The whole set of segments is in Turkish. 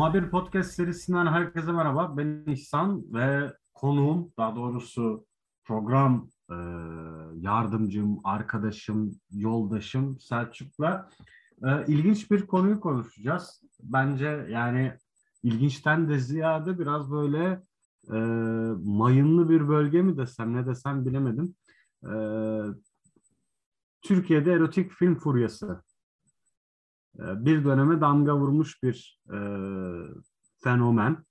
Muhabir Podcast serisinden herkese merhaba. Ben İhsan ve konuğum, daha doğrusu program e, yardımcım, arkadaşım, yoldaşım Selçuk'la e, ilginç bir konuyu konuşacağız. Bence yani ilginçten de ziyade biraz böyle e, mayınlı bir bölge mi desem ne desem bilemedim. E, Türkiye'de erotik film furyası bir döneme damga vurmuş bir e, fenomen.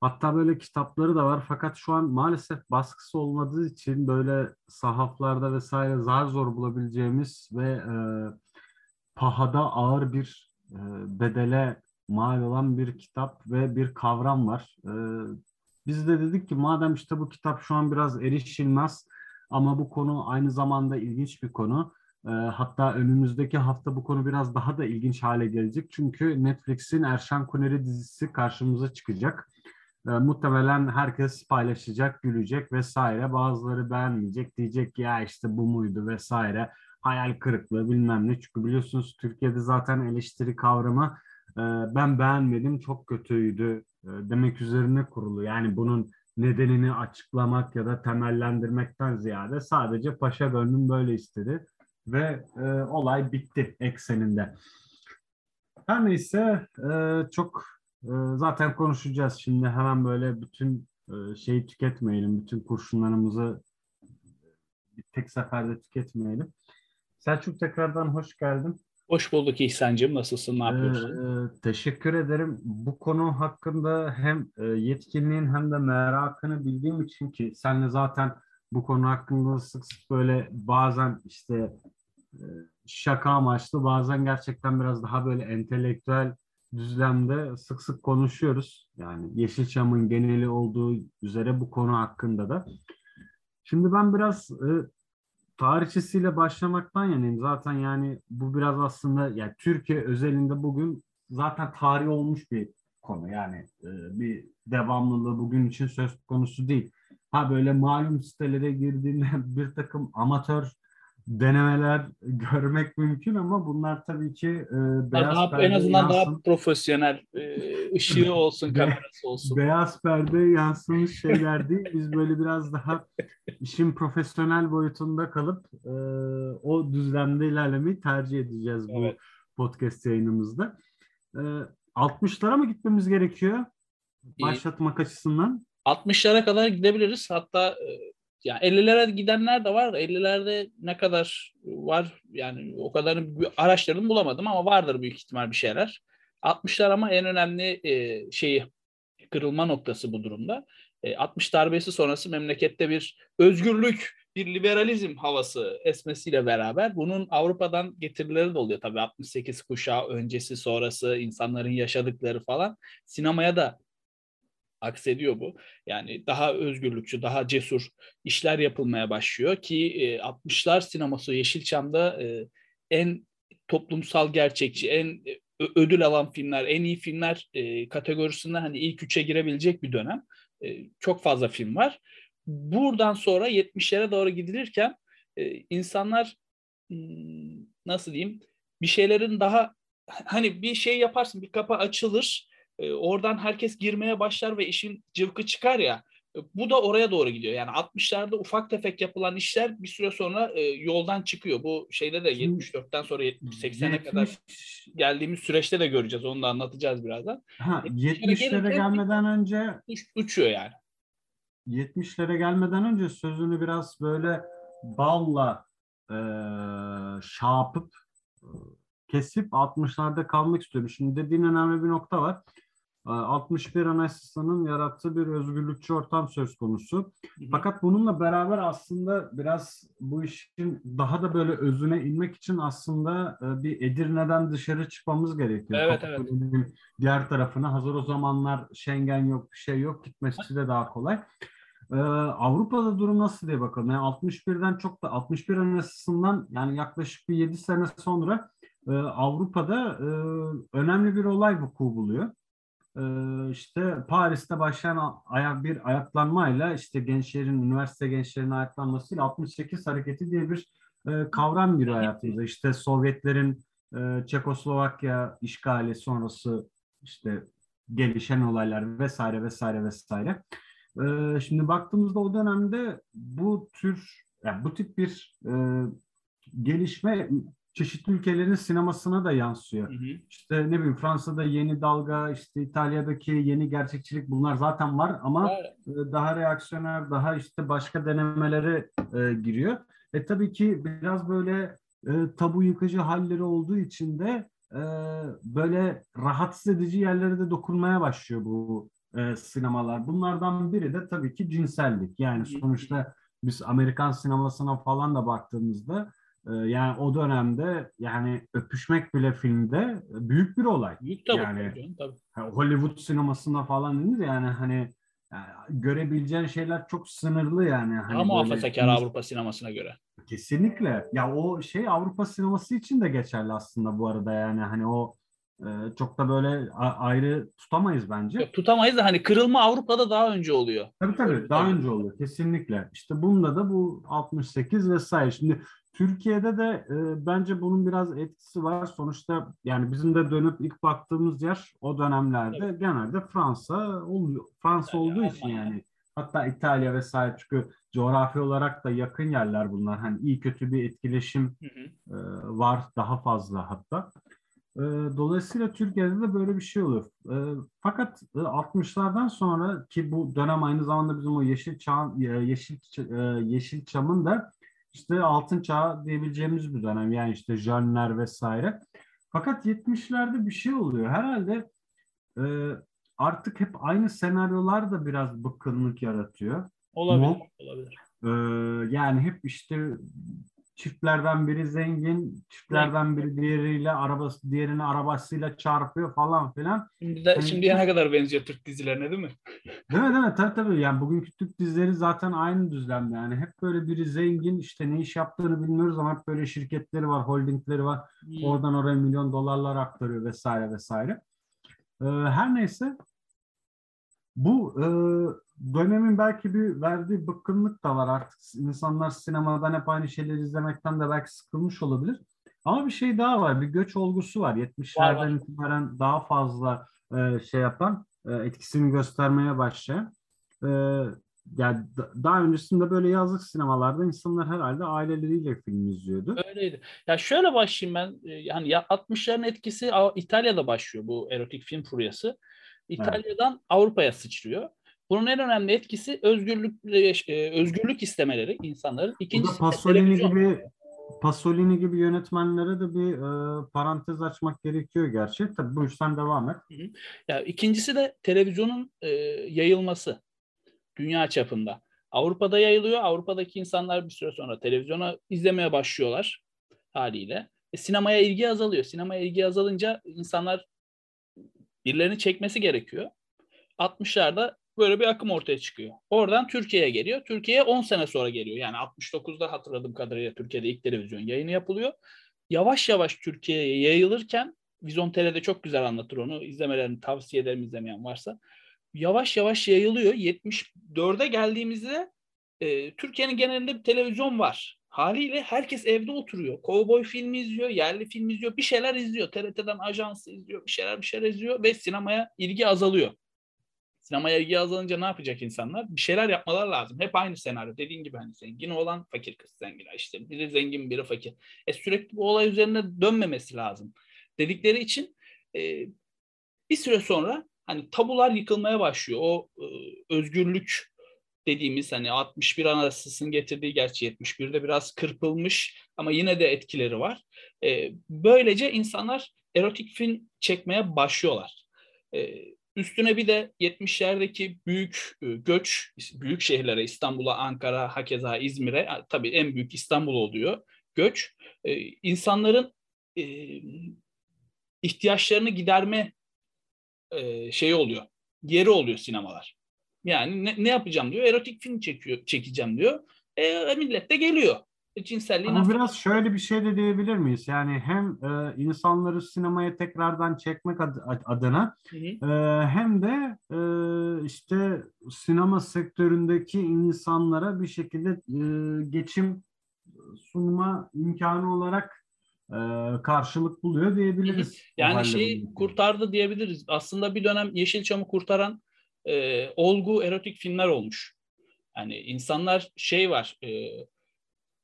Hatta böyle kitapları da var fakat şu an maalesef baskısı olmadığı için böyle sahaflarda vesaire zar zor bulabileceğimiz ve e, pahada ağır bir e, bedele mal olan bir kitap ve bir kavram var. E, biz de dedik ki madem işte bu kitap şu an biraz erişilmez ama bu konu aynı zamanda ilginç bir konu hatta önümüzdeki hafta bu konu biraz daha da ilginç hale gelecek. Çünkü Netflix'in Erşan Kuneri dizisi karşımıza çıkacak. E, muhtemelen herkes paylaşacak, gülecek vesaire. Bazıları beğenmeyecek, diyecek ki ya işte bu muydu vesaire. Hayal kırıklığı bilmem ne. Çünkü biliyorsunuz Türkiye'de zaten eleştiri kavramı e, ben beğenmedim, çok kötüydü e, demek üzerine kurulu. Yani bunun nedenini açıklamak ya da temellendirmekten ziyade sadece paşa gönlüm böyle istedi ve e, olay bitti ekseninde. Her neyse e, çok e, zaten konuşacağız şimdi hemen böyle bütün e, şeyi tüketmeyelim, bütün kurşunlarımızı bir tek seferde tüketmeyelim. Selçuk tekrardan hoş geldin. Hoş bulduk İhsan'cığım. Nasılsın? Ne yapıyorsun? Ee, teşekkür ederim. Bu konu hakkında hem e, yetkinliğin hem de merakını bildiğim için ki senle zaten bu konu hakkında sık sık böyle bazen işte şaka amaçlı bazen gerçekten biraz daha böyle entelektüel düzlemde sık sık konuşuyoruz. Yani Yeşilçam'ın geneli olduğu üzere bu konu hakkında da. Şimdi ben biraz e, tarihçesiyle başlamaktan yanayım. Zaten yani bu biraz aslında yani Türkiye özelinde bugün zaten tarih olmuş bir konu. Yani e, bir devamlılığı bugün için söz konusu değil. Ha böyle malum sitelere girdiğinde bir takım amatör denemeler görmek mümkün ama bunlar tabii ki e, beyaz daha, perde En azından yansın, daha profesyonel e, ışığı olsun, kamerası olsun. Beyaz perde yansımış şeyler değil. Biz böyle biraz daha işin profesyonel boyutunda kalıp e, o düzlemde ilerlemeyi tercih edeceğiz bu evet. podcast yayınımızda. E, 60'lara mı gitmemiz gerekiyor? Başlatmak açısından. 60'lara kadar gidebiliriz. Hatta e, yani 50'lere gidenler de var. 50'lerde ne kadar var yani o kadarını araştırdım bulamadım ama vardır büyük ihtimal bir şeyler. 60'lar ama en önemli e, şeyi kırılma noktası bu durumda. E, 60 darbesi sonrası memlekette bir özgürlük, bir liberalizm havası esmesiyle beraber bunun Avrupa'dan getirileri de oluyor tabii 68 kuşağı öncesi sonrası insanların yaşadıkları falan sinemaya da aksediyor bu. Yani daha özgürlükçü, daha cesur işler yapılmaya başlıyor ki e, 60'lar sineması Yeşilçam'da e, en toplumsal gerçekçi, en e, ödül alan filmler, en iyi filmler e, kategorisinde hani ilk üçe girebilecek bir dönem. E, çok fazla film var. Buradan sonra 70'lere doğru gidilirken e, insanlar hmm, nasıl diyeyim bir şeylerin daha hani bir şey yaparsın bir kapı açılır e, oradan herkes girmeye başlar ve işin cıvkı çıkar ya. E, bu da oraya doğru gidiyor. Yani 60'larda ufak tefek yapılan işler bir süre sonra e, yoldan çıkıyor. Bu şeyde de 74'ten sonra 80'e kadar geldiğimiz süreçte de göreceğiz. Onu da anlatacağız birazdan. Ha, 70'lere gelmeden önce uç, uçuyor yani. 70'lere gelmeden önce sözünü biraz böyle balla e, şapıp kesip 60'larda kalmak istiyorum. Şimdi dediğin önemli bir nokta var. 61 Anayasası'nın yarattığı bir özgürlükçü ortam söz konusu. Fakat bununla beraber aslında biraz bu işin daha da böyle özüne inmek için aslında e, bir Edirne'den dışarı çıkmamız gerekiyor. Evet, evet. Diğer tarafına hazır o zamanlar Schengen yok, bir şey yok gitmesi de daha kolay. Ee, Avrupa'da durum nasıl diye bakalım. Yani 61'den çok da 61 Anayasası'ndan yani yaklaşık bir 7 sene sonra e, Avrupa'da e, önemli bir olay vuku buluyor. Ee, işte Paris'te başlayan ayak bir ayaklanmayla işte gençlerin, üniversite gençlerinin ayaklanmasıyla 68 hareketi diye bir e, kavram giriyor hayatımıza. İşte Sovyetlerin e, Çekoslovakya işgali sonrası işte gelişen olaylar vesaire vesaire vesaire. Ee, şimdi baktığımızda o dönemde bu tür yani bu tip bir e, gelişme çeşitli ülkelerin sinemasına da yansıyor. Hı hı. İşte ne bileyim Fransa'da yeni dalga, işte İtalya'daki yeni gerçekçilik bunlar zaten var ama evet. daha reaksiyoner, daha işte başka denemelere e, giriyor. E tabii ki biraz böyle e, tabu yıkıcı halleri olduğu için de e, böyle rahatsız edici yerlere de dokunmaya başlıyor bu e, sinemalar. Bunlardan biri de tabii ki cinsellik. Yani sonuçta biz Amerikan sinemasına falan da baktığımızda e, yani o dönemde yani öpüşmek bile filmde büyük bir olay. Büyük tabii. Yani tabii. Hollywood sinemasında falan denir yani hani yani görebileceğin şeyler çok sınırlı yani. Hani Daha muhafazakar Avrupa sinemasına göre. Kesinlikle. Ya o şey Avrupa sineması için de geçerli aslında bu arada yani hani o e, çok da böyle ayrı tutamayız bence. Yok, tutamayız da hani kırılma Avrupa'da daha önce oluyor. Tabii tabii daha önce oluyor kesinlikle. İşte bunda da bu 68 vesaire. Şimdi Türkiye'de de e, bence bunun biraz etkisi var. Sonuçta yani bizim de dönüp ilk baktığımız yer o dönemlerde evet. genelde Fransa oluyor. Fransa yani olduğu için yani. Hatta İtalya vesaire çünkü coğrafi olarak da yakın yerler bunlar. Hani iyi kötü bir etkileşim hı hı. E, var daha fazla hatta. E, dolayısıyla Türkiye'de de böyle bir şey olur. E, fakat e, 60'lardan sonra ki bu dönem aynı zamanda bizim o yeşil çağ e, yeşil e, yeşil çamın da işte altın çağı diyebileceğimiz bir dönem. Yani işte Jönler vesaire. Fakat 70'lerde bir şey oluyor. Herhalde e, artık hep aynı senaryolar da biraz bıkkınlık yaratıyor. Olabilir. Mo, olabilir. E, yani hep işte çiftlerden biri zengin, çiftlerden biri diğeriyle arabası diğerini arabasıyla çarpıyor falan filan. Şimdi, de, yani, şimdiye ne kadar benziyor Türk dizilerine değil mi? Değil mi değil mi? Tabii tabii. Yani bugünkü Türk dizileri zaten aynı düzlemde. Yani hep böyle biri zengin işte ne iş yaptığını bilmiyoruz ama hep böyle şirketleri var, holdingleri var. Hmm. Oradan oraya milyon dolarlar aktarıyor vesaire vesaire. Ee, her neyse bu e, dönemin belki bir verdiği bıkkınlık da var artık. İnsanlar sinemadan hep aynı şeyleri izlemekten de belki sıkılmış olabilir. Ama bir şey daha var. Bir göç olgusu var. 70'lerden itibaren daha fazla e, şey yapan, e, etkisini göstermeye başlayan. E, yani daha öncesinde böyle yazlık sinemalarda insanlar herhalde aileleriyle film izliyordu. Öyleydi. Ya şöyle başlayayım ben. E, yani 60'ların etkisi İtalya'da başlıyor bu erotik film furyası. İtalya'dan evet. Avrupa'ya sıçrıyor. Bunun en önemli etkisi özgürlük e, özgürlük istemeleri insanların. İkincisi Pasolini gibi Pasolini gibi yönetmenlere de bir e, parantez açmak gerekiyor gerçi. Tabii bu işten devam et. Hı hı. Ya ikincisi de televizyonun e, yayılması dünya çapında. Avrupa'da yayılıyor. Avrupa'daki insanlar bir süre sonra televizyona izlemeye başlıyorlar haliyle. E, sinemaya ilgi azalıyor. Sinemaya ilgi azalınca insanlar birilerini çekmesi gerekiyor. 60'larda böyle bir akım ortaya çıkıyor. Oradan Türkiye'ye geliyor. Türkiye'ye 10 sene sonra geliyor. Yani 69'da hatırladığım kadarıyla Türkiye'de ilk televizyon yayını yapılıyor. Yavaş yavaş Türkiye'ye yayılırken Vizon TL'de çok güzel anlatır onu. İzlemelerini tavsiye ederim izlemeyen varsa. Yavaş yavaş yayılıyor. 74'e geldiğimizde e, Türkiye'nin genelinde bir televizyon var. Haliyle herkes evde oturuyor. Kovboy filmi izliyor, yerli film izliyor, bir şeyler izliyor. TRT'den ajansı izliyor, bir şeyler bir şeyler izliyor ve sinemaya ilgi azalıyor. Sinemaya ilgi azalınca ne yapacak insanlar? Bir şeyler yapmalar lazım. Hep aynı senaryo. Dediğin gibi hani zengin olan fakir kız zengin. İşte biri zengin biri fakir. E sürekli bu olay üzerine dönmemesi lazım. Dedikleri için e, bir süre sonra hani tabular yıkılmaya başlıyor. O e, özgürlük dediğimiz hani 61 Anayasası'nın getirdiği gerçi 71'de biraz kırpılmış ama yine de etkileri var. E, böylece insanlar erotik film çekmeye başlıyorlar. E, üstüne bir de 70'lerdeki büyük e, göç büyük şehirlere İstanbul'a, Ankara, hakeza İzmir'e tabii en büyük İstanbul oluyor göç. E, insanların e, ihtiyaçlarını giderme e, şeyi oluyor. Yeri oluyor sinemalar. Yani ne, ne yapacağım diyor. Erotik film çekiyor, çekeceğim diyor. E, millet de geliyor. E, cinselliği Ama biraz şöyle bir şey de diyebilir miyiz? Yani hem e, insanları sinemaya tekrardan çekmek ad, adına hı hı. E, hem de e, işte sinema sektöründeki insanlara bir şekilde e, geçim sunma imkanı olarak e, karşılık buluyor diyebiliriz. Yani şeyi kurtardı diyebiliriz. Aslında bir dönem Yeşilçam'ı kurtaran e, olgu erotik filmler olmuş. Yani insanlar şey var e,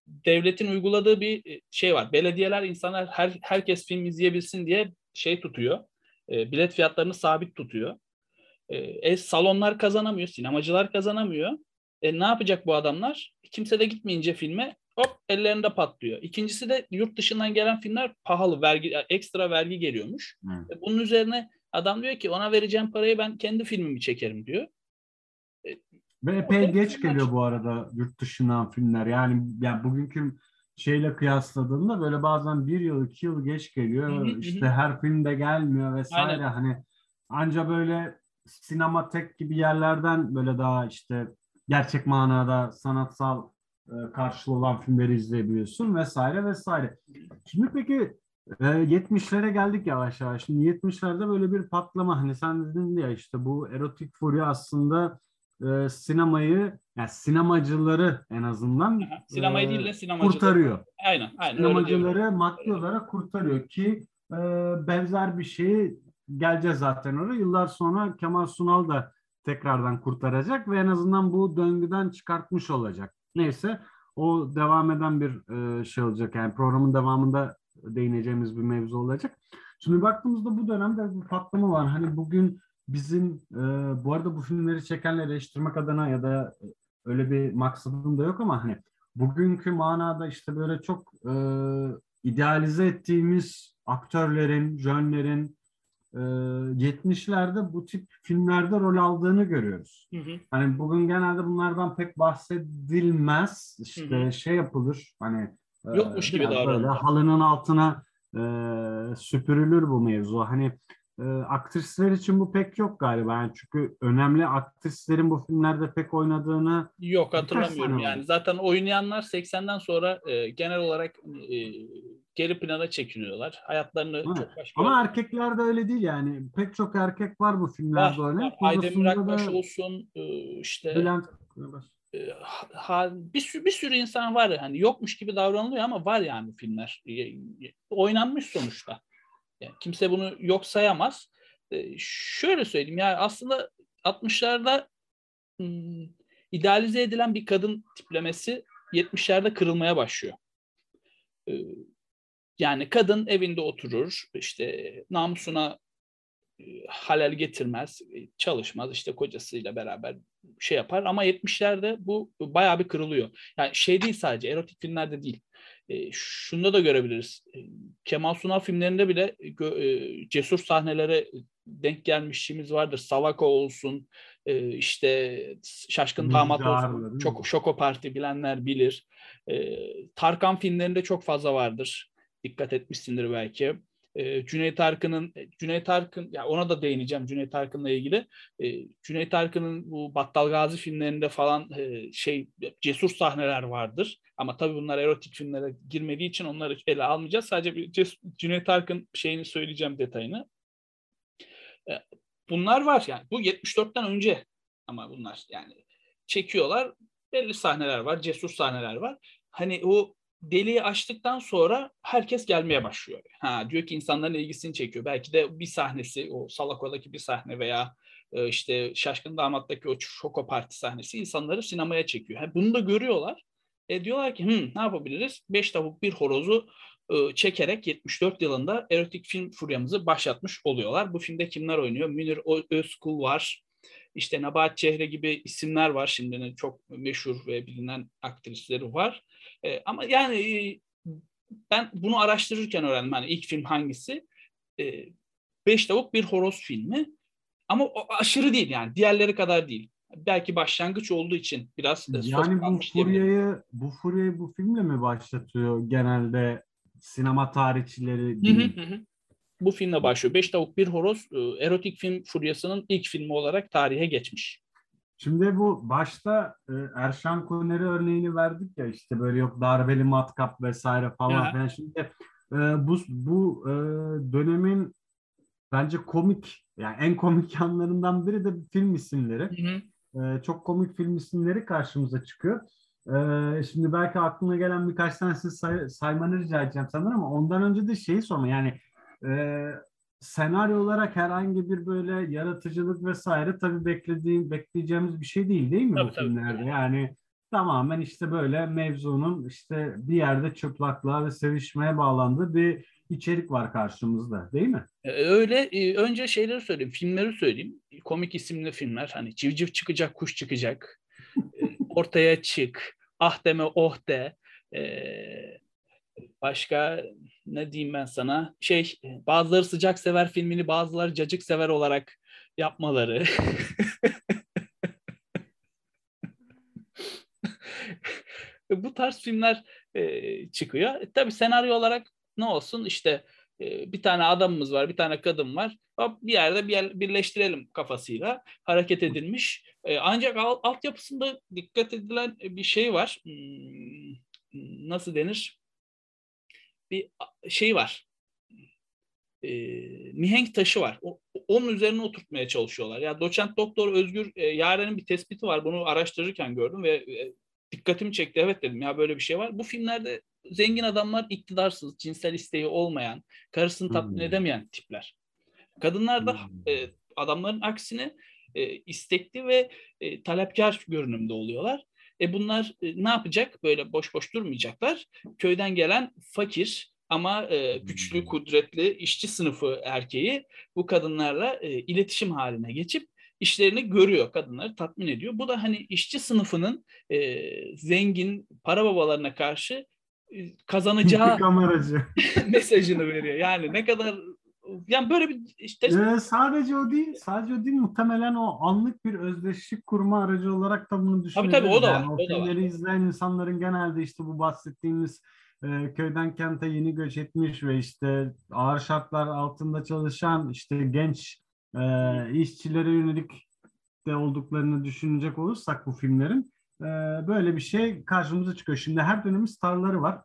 devletin uyguladığı bir şey var. Belediyeler insanlar her herkes film izleyebilsin diye şey tutuyor. E, bilet fiyatlarını sabit tutuyor. E, e, salonlar kazanamıyor, sinemacılar kazanamıyor. E, ne yapacak bu adamlar? Kimse de gitmeyince filme hop ellerinde patlıyor. İkincisi de yurt dışından gelen filmler pahalı, vergi ekstra vergi geliyormuş. Hmm. E, bunun üzerine adam diyor ki ona vereceğim parayı ben kendi filmimi çekerim diyor. E, Ve epey geç geliyor bu arada yurt dışından filmler. Yani, yani bugünkü şeyle kıyasladığımda böyle bazen bir yıl iki yıl geç geliyor. Hı hı, işte hı. her filmde gelmiyor vesaire. Aynen. Hani anca böyle sinematek gibi yerlerden böyle daha işte gerçek manada sanatsal e, karşılığı olan filmleri izleyebiliyorsun vesaire vesaire. Şimdi peki e, 70'lere geldik yavaş yavaş. Şimdi 70'lerde böyle bir patlama hani sen dedin ya işte bu erotik furya aslında e, sinemayı yani sinemacıları en azından sinemayı e, değil de sinemacıları kurtarıyor. Aynen, aynen. Sinemacıları maddi olarak kurtarıyor ki e, benzer bir şeyi geleceğiz zaten oraya. Yıllar sonra Kemal Sunal da tekrardan kurtaracak ve en azından bu döngüden çıkartmış olacak. Neyse o devam eden bir e, şey olacak. Yani programın devamında değineceğimiz bir mevzu olacak. Şimdi baktığımızda bu dönemde bir patlama var. Hani bugün bizim e, bu arada bu filmleri çekenleri eleştirmek adına ya da öyle bir maksadım da yok ama hani bugünkü manada işte böyle çok e, idealize ettiğimiz aktörlerin, jönlerin, 70'lerde bu tip filmlerde rol aldığını görüyoruz. Hı hı. Hani bugün genelde bunlardan pek bahsedilmez. İşte hı hı. şey yapılır hani yokmuş gibi davranılır. Halının altına e, süpürülür bu mevzu. Hani e, aktrisler için bu pek yok galiba. Yani çünkü önemli aktrislerin bu filmlerde pek oynadığını yok hatırlamıyorum yani. Zaten oynayanlar 80'den sonra e, genel olarak e, geri plana çekiniyorlar. Hayatlarını evet. çok başka... Ama erkekler de öyle değil yani. Pek çok erkek var bu filmlerde var, oynayan. Aydemir Akbaş da... olsun e, işte Bülent bir, sürü, bir sürü insan var hani yokmuş gibi davranılıyor ama var yani filmler. Oynanmış sonuçta. Yani kimse bunu yok sayamaz. Şöyle söyleyeyim yani aslında 60'larda hmm, idealize edilen bir kadın tiplemesi 70'lerde kırılmaya başlıyor. Yani kadın evinde oturur, işte namusuna halel getirmez, çalışmaz, işte kocasıyla beraber şey yapar. Ama 70'lerde bu bayağı bir kırılıyor. Yani şey değil sadece, erotik filmlerde değil. E, şunda da görebiliriz. E, Kemal Sunal filmlerinde bile e, cesur sahnelere denk gelmişliğimiz vardır. Savako olsun, e, işte Şaşkın Damat olsun, çok Şoko Parti bilenler bilir. E, Tarkan filmlerinde çok fazla vardır. Dikkat etmişsindir belki. E, Cüneyt Arkın'ın Cüneyt Arkın ya ona da değineceğim Cüneyt Arkın'la ilgili. E, Cüneyt Arkın'ın bu Battal Gazi filmlerinde falan e, şey cesur sahneler vardır. Ama tabii bunlar erotik filmlere girmediği için onları ele almayacağız. Sadece bir Cüneyt Arkın şeyini söyleyeceğim detayını. E, bunlar var yani. Bu 74'ten önce ama bunlar yani çekiyorlar. Belli sahneler var, cesur sahneler var. Hani o deliği açtıktan sonra herkes gelmeye başlıyor. Ha diyor ki insanların ilgisini çekiyor. Belki de bir sahnesi o Salako'daki bir sahne veya e, işte Şaşkın Damat'taki o Şoko Parti sahnesi insanları sinemaya çekiyor. Ha, bunu da görüyorlar. E, diyorlar ki Hı, ne yapabiliriz? Beş tavuk bir horozu e, çekerek 74 yılında erotik film furyamızı başlatmış oluyorlar. Bu filmde kimler oynuyor? Münir Özkul var. İşte Nabahat Çehre gibi isimler var. Şimdinin çok meşhur ve bilinen aktrisleri var. E, ama yani e, ben bunu araştırırken öğrendim. Hani ilk film hangisi? E, Beş Tavuk Bir Horoz filmi. Ama o aşırı değil yani. Diğerleri kadar değil. Belki başlangıç olduğu için biraz e, yani bu furyayı bu furyayı bu filmle mi başlatıyor genelde sinema tarihçileri? Hı Bu filmle başlıyor. Beş Tavuk Bir Horoz e, erotik film furyasının ilk filmi olarak tarihe geçmiş. Şimdi bu başta e, Erşan Kuner'i örneğini verdik ya işte böyle yok darbeli matkap vesaire falan filan. Şimdi e, bu bu e, dönemin bence komik yani en komik yanlarından biri de film isimleri. Hı hı. E, çok komik film isimleri karşımıza çıkıyor. Ee, şimdi belki aklına gelen birkaç tanesini say saymanı rica edeceğim sanırım ama ondan önce de şeyi sorma yani e, senaryo olarak herhangi bir böyle yaratıcılık vesaire tabii beklediğim bekleyeceğimiz bir şey değil değil mi tabii, bu filmlerde? Tabii. Yani tamamen işte böyle mevzunun işte bir yerde çıplaklığa ve sevişmeye bağlandığı bir içerik var karşımızda değil mi? E, öyle. E, önce şeyleri söyleyeyim, filmleri söyleyeyim. Komik isimli filmler. Hani civciv çıkacak, kuş çıkacak. E, ortaya çık. Ah deme, oh de. Başka ne diyeyim ben sana? Şey, bazıları sıcak sever filmini, bazıları cacık sever olarak yapmaları. Bu tarz filmler çıkıyor. E, tabii senaryo olarak ne olsun işte e, bir tane adamımız var, bir tane kadın var. Hop bir yerde bir yer, birleştirelim kafasıyla hareket edilmiş. E, ancak alt, altyapısında dikkat edilen bir şey var. Hmm, nasıl denir? Bir şey var. E, mihenk taşı var. O, onun üzerine oturtmaya çalışıyorlar. Ya doçent doktor Özgür e, Yaren'in bir tespiti var. Bunu araştırırken gördüm ve e, dikkatimi çekti. Evet dedim ya böyle bir şey var. Bu filmlerde zengin adamlar iktidarsız, cinsel isteği olmayan, karısını tatmin hmm. edemeyen tipler. Kadınlar da hmm. e, adamların aksine e, istekli ve e, talepkar görünümde oluyorlar. E bunlar e, ne yapacak? Böyle boş boş durmayacaklar. Köyden gelen fakir ama e, güçlü, hmm. kudretli işçi sınıfı erkeği bu kadınlarla e, iletişim haline geçip işlerini görüyor, kadınları tatmin ediyor. Bu da hani işçi sınıfının e, zengin para babalarına karşı e, kazanacağı mesajını veriyor. Yani ne kadar yani böyle bir işte ee, sadece o değil, sadece o değil muhtemelen o anlık bir özdeşlik kurma aracı olarak da bunu düşünebiliriz. Tabii tabii o da var. Yani o, o filmleri izleyen insanların genelde işte bu bahsettiğimiz e, köyden kente yeni göç etmiş ve işte ağır şartlar altında çalışan işte genç e, işçilere yönelik de olduklarını düşünecek olursak bu filmlerin e, böyle bir şey karşımıza çıkıyor. Şimdi her dönemin starları var.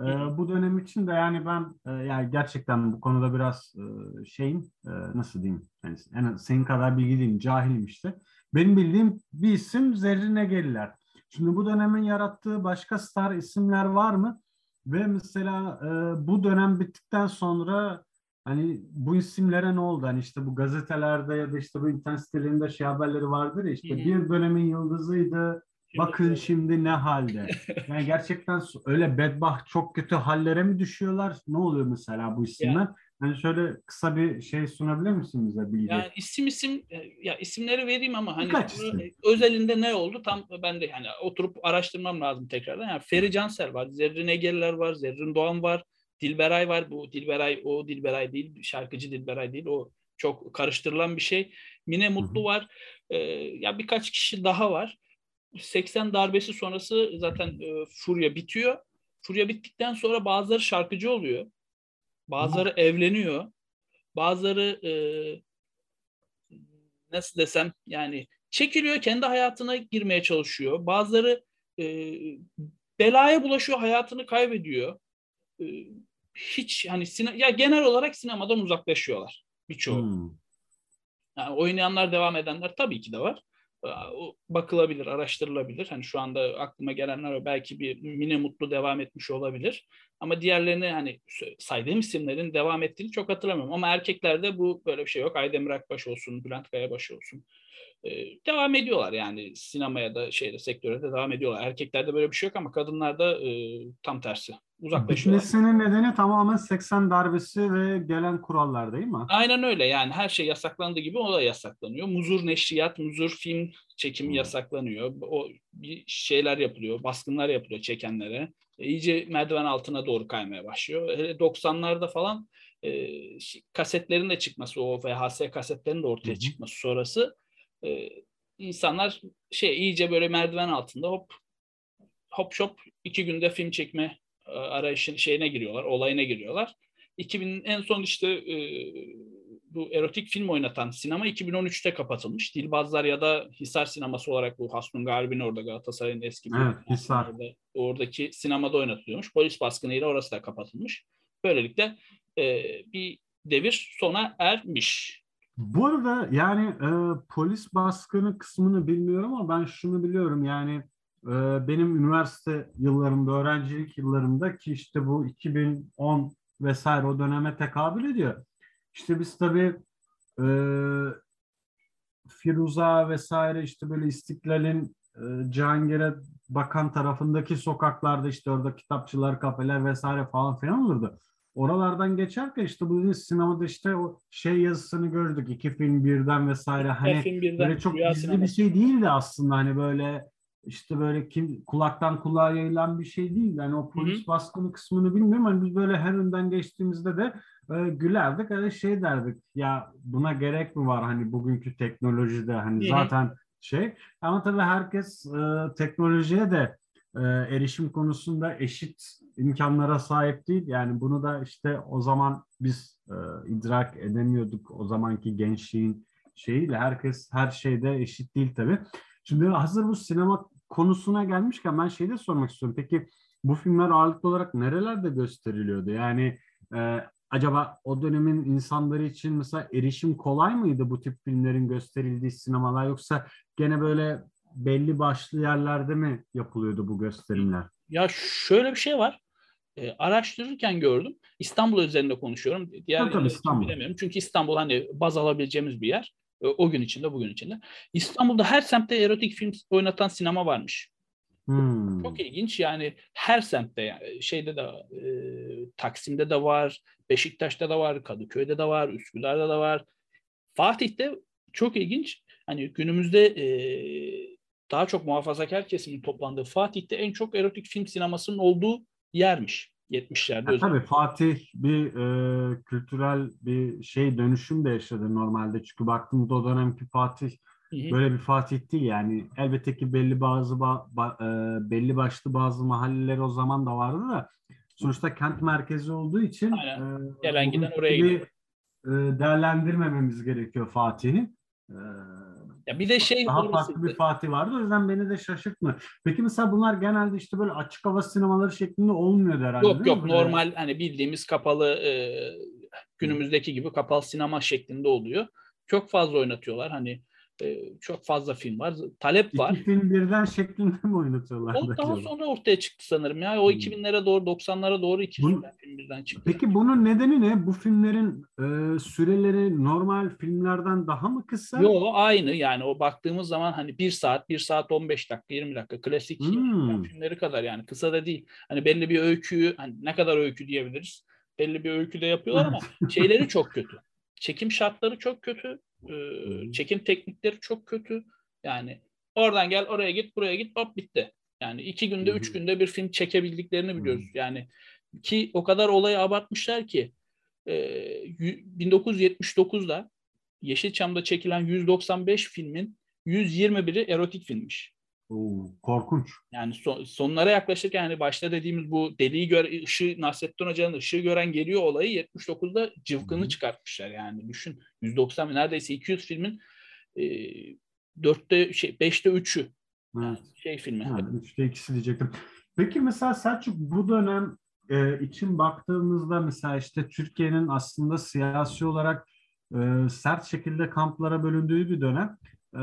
E, bu dönem için de yani ben e, yani gerçekten bu konuda biraz e, şeyim e, nasıl diyeyim yani en, senin kadar bilgi değilim cahilim işte. Benim bildiğim bir isim Zerrin Egeliler. Şimdi bu dönemin yarattığı başka star isimler var mı? Ve mesela e, bu dönem bittikten sonra hani bu isimlere ne oldu? Hani işte bu gazetelerde ya da işte bu internet sitelerinde şey haberleri vardır ya işte bir dönemin yıldızıydı. Bakın şimdi ne halde. Yani gerçekten öyle bedbaht çok kötü hallere mi düşüyorlar? Ne oluyor mesela bu isimler? Yani, yani şöyle kısa bir şey sunabilir misin bize bilgi? Yani isim isim e, ya isimleri vereyim ama hani özelinde ne oldu tam ben de yani oturup araştırmam lazım tekrardan. Yani Feri Cansel var, Zerrin Egeller var, Zerrin Doğan var, Dilberay var. Bu Dilberay o Dilberay değil, şarkıcı Dilberay değil. O çok karıştırılan bir şey. Mine Mutlu var. Ee, ya birkaç kişi daha var. 80 darbesi sonrası zaten e, Furya bitiyor. Furya bittikten sonra bazıları şarkıcı oluyor. Bazıları Hı. evleniyor. Bazıları e, nasıl desem yani çekiliyor kendi hayatına girmeye çalışıyor. Bazıları e, belaya bulaşıyor hayatını kaybediyor. E, hiç hani sine, ya genel olarak sinemadan uzaklaşıyorlar birçoğu. Hmm. Yani oynayanlar devam edenler tabii ki de var. O bakılabilir, araştırılabilir. Hani şu anda aklıma gelenler belki bir Mine Mutlu devam etmiş olabilir. Ama diğerlerini hani saydığım isimlerin devam ettiğini çok hatırlamıyorum. Ama erkeklerde bu böyle bir şey yok. Aydemir Akbaş olsun, Bülent Kayabaş olsun. Devam ediyorlar yani sinemaya da şeyde sektöre de devam ediyorlar. Erkeklerde böyle bir şey yok ama kadınlarda tam tersi uzaklaşıyorlar. Bitmesinin nedeni tamamen 80 darbesi ve gelen kurallar değil mi? Aynen öyle yani her şey yasaklandığı gibi o da yasaklanıyor. Muzur neşriyat, muzur film çekimi hmm. yasaklanıyor. O bir şeyler yapılıyor, baskınlar yapılıyor çekenlere. E, iyice merdiven altına doğru kaymaya başlıyor. Hele 90'larda falan e, kasetlerin de çıkması, o VHS kasetlerin de ortaya hmm. çıkması sonrası e, insanlar şey iyice böyle merdiven altında hop hop shop iki günde film çekme e, arayışın şeyine giriyorlar, olayına giriyorlar. 2000 en son işte e, bu erotik film oynatan sinema 2013'te kapatılmış. Dilbazlar ya da Hisar sineması olarak bu Hasnun Galibin orada Galatasaray'ın eski bir evet, Hisar. Orada, oradaki sinemada oynatılıyormuş. Polis baskınıyla orası da kapatılmış. Böylelikle e, bir devir sona ermiş. Bu arada yani e, polis baskını kısmını bilmiyorum ama ben şunu biliyorum yani e, benim üniversite yıllarımda, öğrencilik yıllarımda ki işte bu 2010 vesaire o döneme tekabül ediyor. İşte biz tabii e, Firuza vesaire işte böyle İstiklal'in e, Cihangir'e bakan tarafındaki sokaklarda işte orada kitapçılar, kafeler vesaire falan filan olurdu. Oralardan geçerken işte bu sinemada işte o şey yazısını gördük. iki film birden vesaire. Hani film birden, böyle çok gizli bir şey değildi aslında. Hani böyle işte böyle kim kulaktan kulağa yayılan bir şey değil. Yani o polis Hı-hı. baskını kısmını bilmiyorum. Hani biz böyle her önden geçtiğimizde de e, gülerdik. Öyle şey derdik. Ya buna gerek mi var hani bugünkü teknolojide hani Hı-hı. zaten şey. Ama tabii herkes e, teknolojiye de e, erişim konusunda eşit imkanlara sahip değil. Yani bunu da işte o zaman biz e, idrak edemiyorduk. O zamanki gençliğin şeyiyle herkes her şeyde eşit değil tabii. Şimdi hazır bu sinema konusuna gelmişken ben şeyi de sormak istiyorum. Peki bu filmler ağırlıklı olarak nerelerde gösteriliyordu? Yani e, acaba o dönemin insanları için mesela erişim kolay mıydı bu tip filmlerin gösterildiği sinemalar yoksa gene böyle belli başlı yerlerde mi yapılıyordu bu gösterimler? Ya şöyle bir şey var. E, araştırırken gördüm. İstanbul üzerinde konuşuyorum. Diğer tabii, tabii, İstanbul. bilemiyorum. Çünkü İstanbul hani baz alabileceğimiz bir yer. E, o gün içinde, bugün içinde. İstanbul'da her semtte erotik film oynatan sinema varmış. Hmm. Çok ilginç yani her semtte yani şeyde de e, Taksim'de de var, Beşiktaş'ta da var, Kadıköy'de de var, Üsküdar'da da var. Fatih'te çok ilginç. Hani günümüzde e, daha çok muhafazakar kesimin toplandığı Fatih'te en çok erotik film sinemasının olduğu yermiş. 70'lerde. Ya, tabii Fatih bir e, kültürel bir şey dönüşüm de yaşadı normalde. Çünkü baktığımda o dönemki Fatih Hı-hı. böyle bir Fatih değil yani. Elbette ki belli bazı ba, ba, e, belli başlı bazı mahalleler o zaman da vardı da sonuçta kent merkezi olduğu için e, giden oraya gidiyor. E, değerlendirmememiz gerekiyor Fatih'i. E, ya bir de şey daha farklı bir Fatih vardı. O yüzden beni de şaşırtma. Peki mesela bunlar genelde işte böyle açık hava sinemaları şeklinde olmuyor herhalde. Yok yok normal hani bildiğimiz kapalı e, günümüzdeki gibi kapalı sinema şeklinde oluyor. Çok fazla oynatıyorlar. Hani e, çok fazla film var. Talep var. İki film birden şeklinde mi oynatıyorlar? O daha sonra ortaya çıktı sanırım ya. O hmm. 2000'lere doğru 90'lara doğru iki Bunu, film birden çıktı. Peki bunun nedeni ne? Bu filmlerin e, süreleri normal filmlerden daha mı kısa? Yok aynı yani o baktığımız zaman hani 1 saat, 1 saat 15 dakika, 20 dakika klasik hmm. filmleri kadar yani kısa da değil. Hani belli bir öyküyü hani ne kadar öykü diyebiliriz? Belli bir öyküde yapıyorlar ama şeyleri çok kötü. Çekim şartları çok kötü. E, çekim teknikleri çok kötü. Yani oradan gel oraya git buraya git hop bitti. Yani iki günde üç günde bir film çekebildiklerini biliyoruz. Yani ki o kadar olayı abartmışlar ki e, 1979'da Yeşilçam'da çekilen 195 filmin 121'i erotik filmmiş. Oo, korkunç. Yani son, sonlara yaklaşırken yani başta dediğimiz bu deliği gör, ışığı Nasrettin Hoca'nın ışığı gören geliyor olayı 79'da cıvkını Hı-hı. çıkartmışlar yani düşün 190 neredeyse 200 filmin e, 4'te şey 5'te 3'ü yani şey filmi. Yani 3'te 2'si diyecektim. Peki mesela Selçuk bu dönem e, için baktığımızda mesela işte Türkiye'nin aslında siyasi olarak e, sert şekilde kamplara bölündüğü bir dönem. E,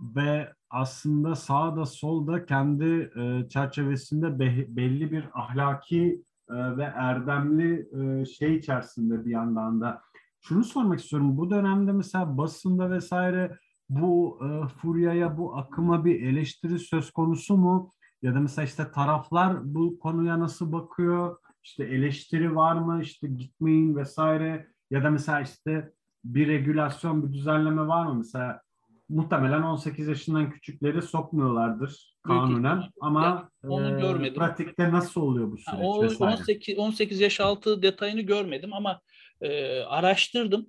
ve aslında sağda solda kendi e, çerçevesinde be, belli bir ahlaki e, ve erdemli e, şey içerisinde bir yandan da. Şunu sormak istiyorum. Bu dönemde mesela basında vesaire bu e, furyaya, bu akıma bir eleştiri söz konusu mu? Ya da mesela işte taraflar bu konuya nasıl bakıyor? İşte eleştiri var mı? İşte gitmeyin vesaire. Ya da mesela işte bir regülasyon, bir düzenleme var mı? Mesela muhtemelen 18 yaşından küçükleri sokmuyorlardır kanunen ama onu e, görmedim. pratikte nasıl oluyor bu süreç? Ha, o, 18, 18 yaş altı detayını görmedim ama e, araştırdım.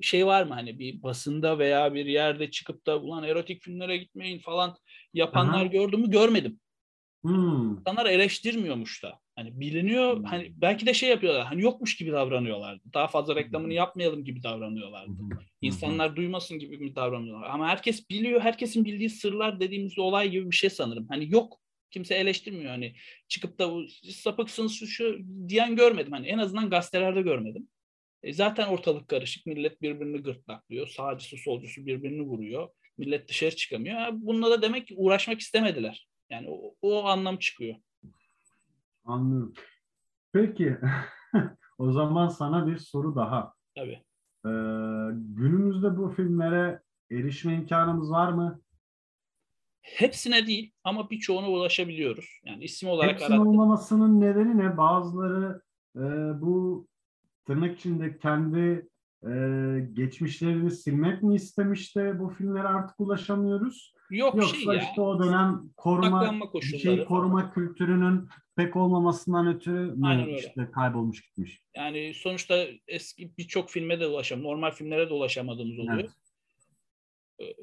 Şey var mı hani bir basında veya bir yerde çıkıp da ulan erotik filmlere gitmeyin falan yapanlar Aha. gördüm mü görmedim. Hmm. İnsanlar eleştirmiyormuş da. Hani biliniyor hmm. hani belki de şey yapıyorlar hani yokmuş gibi davranıyorlardı. Daha fazla reklamını hmm. yapmayalım gibi davranıyorlardı. Hmm. İnsanlar duymasın gibi mi davranıyorlar. Ama herkes biliyor. Herkesin bildiği sırlar dediğimiz olay gibi bir şey sanırım. Hani yok. Kimse eleştirmiyor hani çıkıp da sapıksınız şu, şu diyen görmedim. Hani en azından gazetelerde görmedim. E zaten ortalık karışık. Millet birbirini gırtlaklıyor. Sağcısı solcusu birbirini vuruyor. Millet dışarı çıkamıyor. Bununla da demek ki uğraşmak istemediler. Yani o, o anlam çıkıyor. Anlıyorum. Peki o zaman sana bir soru daha. Tabii. Ee, günümüzde bu filmlere erişme imkanımız var mı? Hepsine değil ama birçoğuna ulaşabiliyoruz. Yani isim olarak Hepsinin arattım. olmamasının nedeni ne? Bazıları e, bu tırnak içinde kendi e, geçmişlerini silmek mi istemiş de bu filmlere artık ulaşamıyoruz? Yok Yoksa şey ya. işte o dönem koruma bir şey falan. koruma kültürünün pek olmamasından ötürü mü işte kaybolmuş gitmiş? Yani sonuçta eski birçok filme de ulaşam, normal filmlere de ulaşamadığımız oluyor. Evet.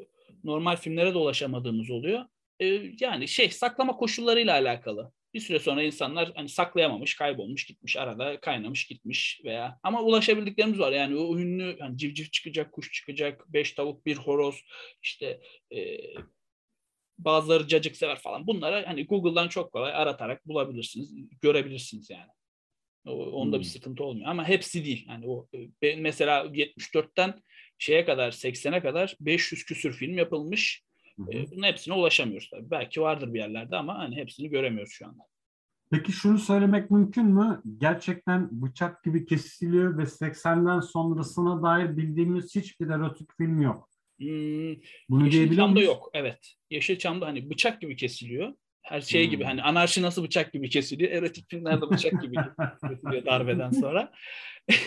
Normal filmlere de ulaşamadığımız oluyor. Ee, yani şey saklama koşullarıyla alakalı. Bir süre sonra insanlar hani saklayamamış, kaybolmuş, gitmiş, arada kaynamış, gitmiş veya ama ulaşabildiklerimiz var. Yani o ünlü hani civciv çıkacak, kuş çıkacak, beş tavuk, bir horoz, işte e, bazıları cacık sever falan. Bunları hani Google'dan çok kolay aratarak bulabilirsiniz, görebilirsiniz yani. O, onda Hmm. bir sıkıntı olmuyor ama hepsi değil. Yani o e, mesela 74'ten şeye kadar 80'e kadar 500 küsür film yapılmış. E, Bunun hepsine ulaşamıyoruz tabii. Belki vardır bir yerlerde ama hani hepsini göremiyoruz şu anda. Peki şunu söylemek mümkün mü? Gerçekten bıçak gibi kesiliyor ve 80'den sonrasına dair bildiğimiz hiçbir erotik film yok. Hmm, Bunu Yeşilçam'da yok. Evet. Yeşilçam'da hani bıçak gibi kesiliyor. Her şey Hmm. gibi hani anarşi nasıl bıçak gibi kesiliyor. Erotik filmlerde bıçak gibi kesiliyor darbeden sonra.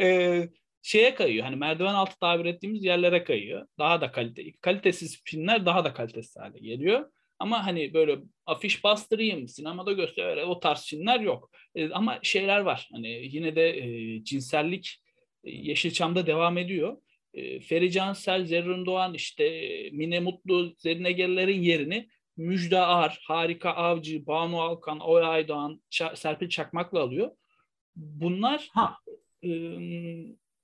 Ee, şeye kayıyor. Hani merdiven altı tabir ettiğimiz yerlere kayıyor. Daha da kalite, kalitesiz filmler daha da kalitesiz hale geliyor. Ama hani böyle afiş bastırayım, sinemada göster öyle o tarz filmler yok. Ee, ama şeyler var. Hani yine de e, cinsellik e, Yeşilçam'da devam ediyor. E, Feri Cansel, Zerrin Doğan, işte e, Mine Mutlu, Zerrin Egerler'in yerini Müjde Ar, Harika Avcı, Banu Alkan, Oya Aydoğan, Serpil Çakmak'la alıyor. Bunlar Ha, e,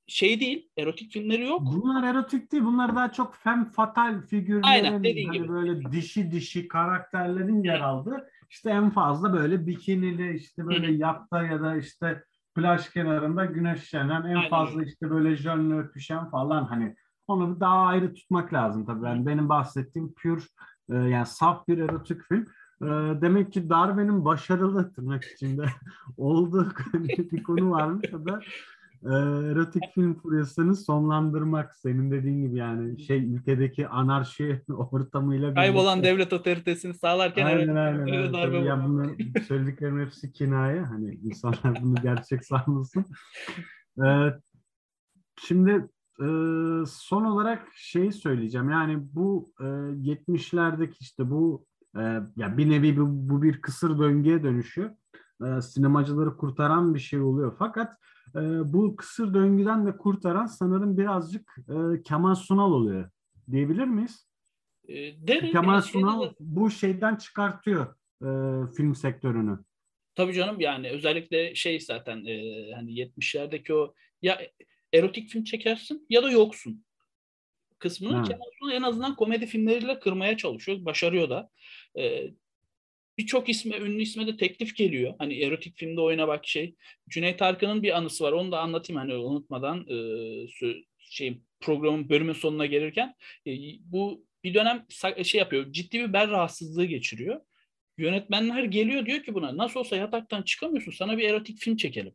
şey değil, erotik filmleri yok. bunlar erotik değil. Bunlar daha çok femme fatal figürlerin Aynen, dediğin hani gibi. böyle dişi dişi karakterlerin yer aldığı. İşte en fazla böyle bikinili işte böyle yatta ya da işte plaj kenarında güneşlenen en Aynen fazla işte böyle jönle öpüşen falan hani onu daha ayrı tutmak lazım tabii. Yani benim bahsettiğim pure e, yani saf bir erotik film. E, demek ki Darwin'in başarılı tırnak içinde olduğu bir konu varmış o da e, erotik film furyasını sonlandırmak senin dediğin gibi yani şey ülkedeki anarşi ortamıyla Kaybolan birlikte. devlet otoritesini sağlarken Aynen evet, aynen. evet. darbe ya bunların söylediklerim hepsi kinaye. Hani insanlar bunu gerçek sanmasın. Ee, şimdi e, son olarak şey söyleyeceğim. Yani bu e, 70'lerdeki işte bu e, ya bir nevi bu, bu bir kısır döngüye dönüşüyor. E, sinemacıları kurtaran bir şey oluyor. Fakat e, bu kısır döngüden de kurtaran sanırım birazcık e, Kemal Sunal oluyor. Diyebilir miyiz? E, Kemal Sunal de- bu şeyden çıkartıyor e, film sektörünü. Tabii canım yani özellikle şey zaten e, hani 70'lerdeki o ya erotik film çekersin ya da yoksun kısmını. Kemal Sunal en azından komedi filmleriyle kırmaya çalışıyor. Başarıyor da. E, Birçok isme, ünlü isme de teklif geliyor. Hani erotik filmde oyna bak şey. Cüneyt Arkın'ın bir anısı var. Onu da anlatayım hani unutmadan e, şey programın bölümün sonuna gelirken. E, bu bir dönem şey yapıyor. Ciddi bir bel rahatsızlığı geçiriyor. Yönetmenler geliyor diyor ki buna nasıl olsa yataktan çıkamıyorsun sana bir erotik film çekelim.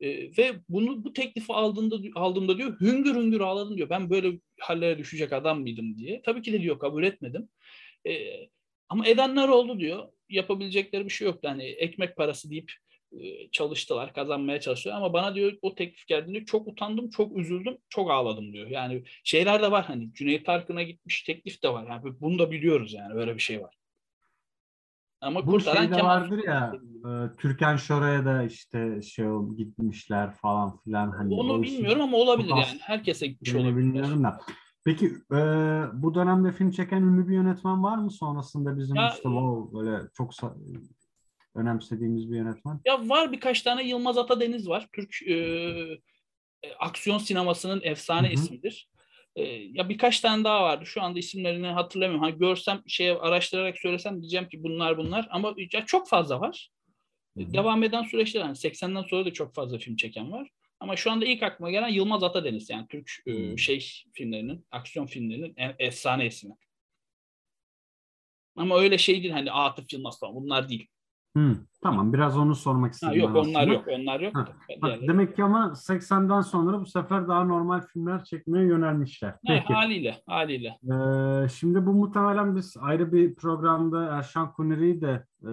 Ee, ve bunu bu teklifi aldığında aldığımda diyor hüngür hüngür ağladım diyor. Ben böyle hallere düşecek adam mıydım diye. Tabii ki de diyor kabul etmedim. Ee, ama edenler oldu diyor. Yapabilecekleri bir şey yok. Yani ekmek parası deyip e, çalıştılar, kazanmaya çalışıyor. Ama bana diyor o teklif geldiğinde çok utandım, çok üzüldüm, çok ağladım diyor. Yani şeyler de var hani Cüneyt Arkın'a gitmiş teklif de var. Yani bunu da biliyoruz yani böyle bir şey var. Ama Bu kurtaran şeyde Kemal vardır ya e, Türkan Şoray'a da işte şey gitmişler falan filan hani Onu bilmiyorum ama olabilir yani. Herkese gitmiş olabilir. bilmiyorum da. Peki e, bu dönemde film çeken ünlü bir yönetmen var mı sonrasında bizim Ya, işte wow, böyle çok önemsediğimiz bir yönetmen? Ya var birkaç tane Yılmaz Atadeniz var. Türk e, e, aksiyon sinemasının efsane Hı hı. ismidir. E, ya birkaç tane daha vardı. Şu anda isimlerini hatırlamıyorum. Hani görsem şey araştırarak söylesem diyeceğim ki bunlar bunlar. Ama ya çok fazla var. Hı hı. Devam eden süreçler hani 80'den sonra da çok fazla film çeken var. Ama şu anda ilk aklıma gelen Yılmaz Atadeniz yani Türk e, Hmm. şey filmlerinin, aksiyon filmlerinin en, efsane ismi. Ama öyle şey değil hani Atıf Yılmaz falan bunlar değil. Hı, tamam biraz onu sormak Ha, istedim. yok ben onlar aslında. yok onlar yok. Ha, Bak, demek ki ama 80'den sonra bu sefer daha normal filmler çekmeye yönelmişler. Ne, Peki. haliyle haliyle. Ee, şimdi bu muhtemelen biz ayrı bir programda Erşan Kuneri'yi de e,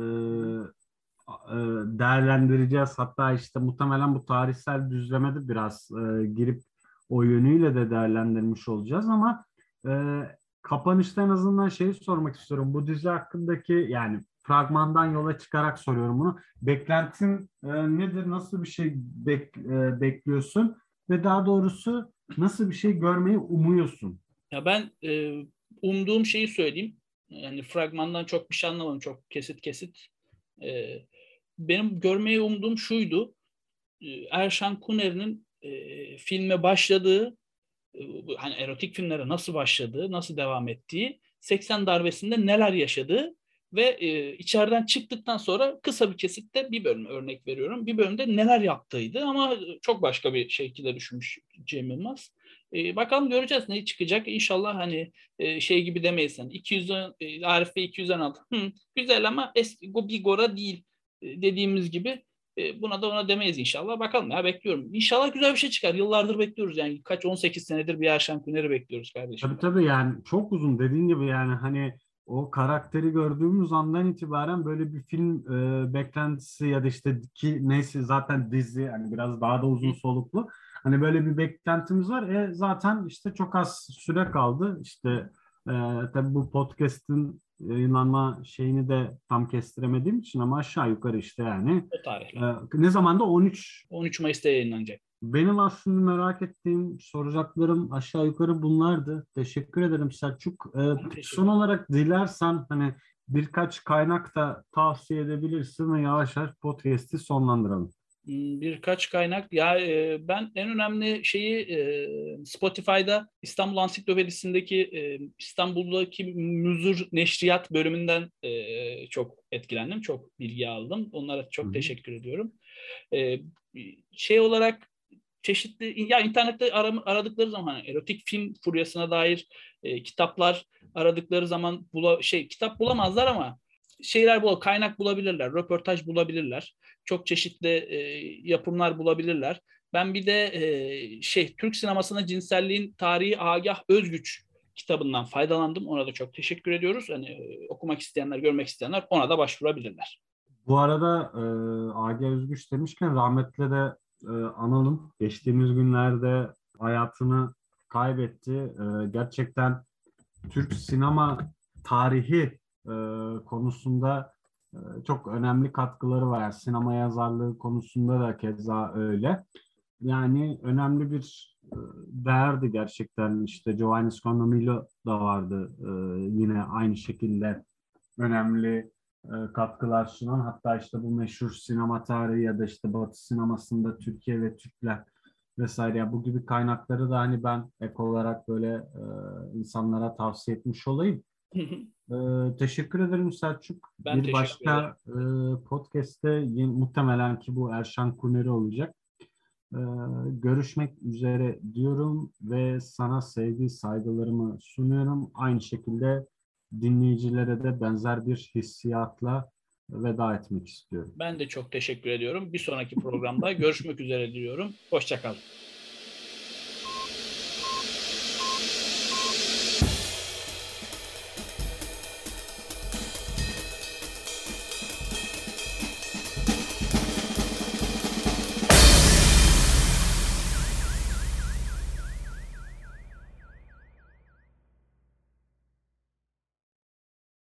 e, değerlendireceğiz. Hatta işte muhtemelen bu tarihsel düzlemede biraz e, girip o yönüyle de değerlendirmiş olacağız ama e, kapanışta en azından şeyi sormak istiyorum. Bu dizi hakkındaki yani fragmandan yola çıkarak soruyorum bunu. Beklentin nedir? Nasıl bir şey bek- bekliyorsun? Ve daha doğrusu nasıl bir şey görmeyi umuyorsun? Ya ben umduğum şeyi söyleyeyim. Yani fragmandan çok bir şey anlamadım. Çok kesit kesit. Benim görmeyi umduğum şuydu. E, Erşan Kuneri'nin e, filme başladığı e, hani erotik filmlere nasıl başladığı, nasıl devam ettiği, 80 darbesinde neler yaşadığı ve e, içeriden çıktıktan sonra kısa bir kesitte bir bölüm örnek veriyorum. Bir bölümde neler yaptığıydı ama çok başka bir şekilde düşünmüş Cem Yılmaz. E, bakalım göreceğiz ne çıkacak. İnşallah hani e, şey gibi demeyiz. Hani 200 e, Arif Bey 216. Hı, güzel ama eski Go- Bigora değil e, dediğimiz gibi e, buna da ona demeyiz inşallah. Bakalım ya bekliyorum. İnşallah güzel bir şey çıkar. Yıllardır bekliyoruz yani. Kaç 18 senedir bir Erşan Kuner'i bekliyoruz kardeşim. Tabii tabii yani çok uzun dediğin gibi yani hani o karakteri gördüğümüz andan itibaren böyle bir film e, beklentisi ya da işte ki neyse zaten dizi hani biraz daha da uzun soluklu. Hani böyle bir beklentimiz var. E, zaten işte çok az süre kaldı. İşte e, tabii bu podcast'in yayınlanma şeyini de tam kestiremediğim için ama aşağı yukarı işte yani. O tarih. E, ne zamanda 13 13 Mayıs'ta yayınlanacak. benim aslında merak ettiğim, soracaklarım aşağı yukarı bunlardı. Teşekkür ederim Selçuk. Ee, son olarak dilersen hani birkaç kaynak da tavsiye edebilirsin ve yavaş yavaş podcast'i sonlandıralım. Birkaç kaynak. Ya e, ben en önemli şeyi e, Spotify'da İstanbul Ansiklopedisi'ndeki e, İstanbul'daki Müzür Neşriyat bölümünden e, çok etkilendim. Çok bilgi aldım. Onlara çok Hı hı. teşekkür ediyorum. E, şey olarak çeşitli ya internette aram- aradıkları zaman hani erotik film furyasına dair e, kitaplar aradıkları zaman bula, şey kitap bulamazlar ama şeyler bul kaynak bulabilirler, röportaj bulabilirler. Çok çeşitli e, yapımlar bulabilirler. Ben bir de e, şey Türk sinemasına cinselliğin tarihi Agah Özgüç kitabından faydalandım. Ona da çok teşekkür ediyoruz. Hani e, okumak isteyenler, görmek isteyenler ona da başvurabilirler. Bu arada e, Agi Özgüç demişken rahmetle de e, analım. Geçtiğimiz günlerde hayatını kaybetti. E, gerçekten Türk sinema tarihi e, konusunda çok önemli katkıları var. Yani sinema yazarlığı konusunda da keza öyle. Yani önemli bir e, değerdi gerçekten. İşte Giovanni Sconomilo da vardı e, yine aynı şekilde önemli e, katkılar sunan. Hatta işte bu meşhur sinema tarihi ya da işte Batı sinemasında Türkiye ve Türkler vesaire. Ya bu gibi kaynakları da hani ben ek olarak böyle insanlara tavsiye etmiş olayım. E, teşekkür ederim Selçuk. Ben bir teşekkür başka e, podcast'te yine, muhtemelen ki bu Erşan Kuneri olacak. E, görüşmek üzere diyorum ve sana sevgi saygılarımı sunuyorum. Aynı şekilde dinleyicilere de benzer bir hissiyatla veda etmek istiyorum. Ben de çok teşekkür ediyorum. Bir sonraki programda görüşmek üzere diliyorum. Hoşçakalın.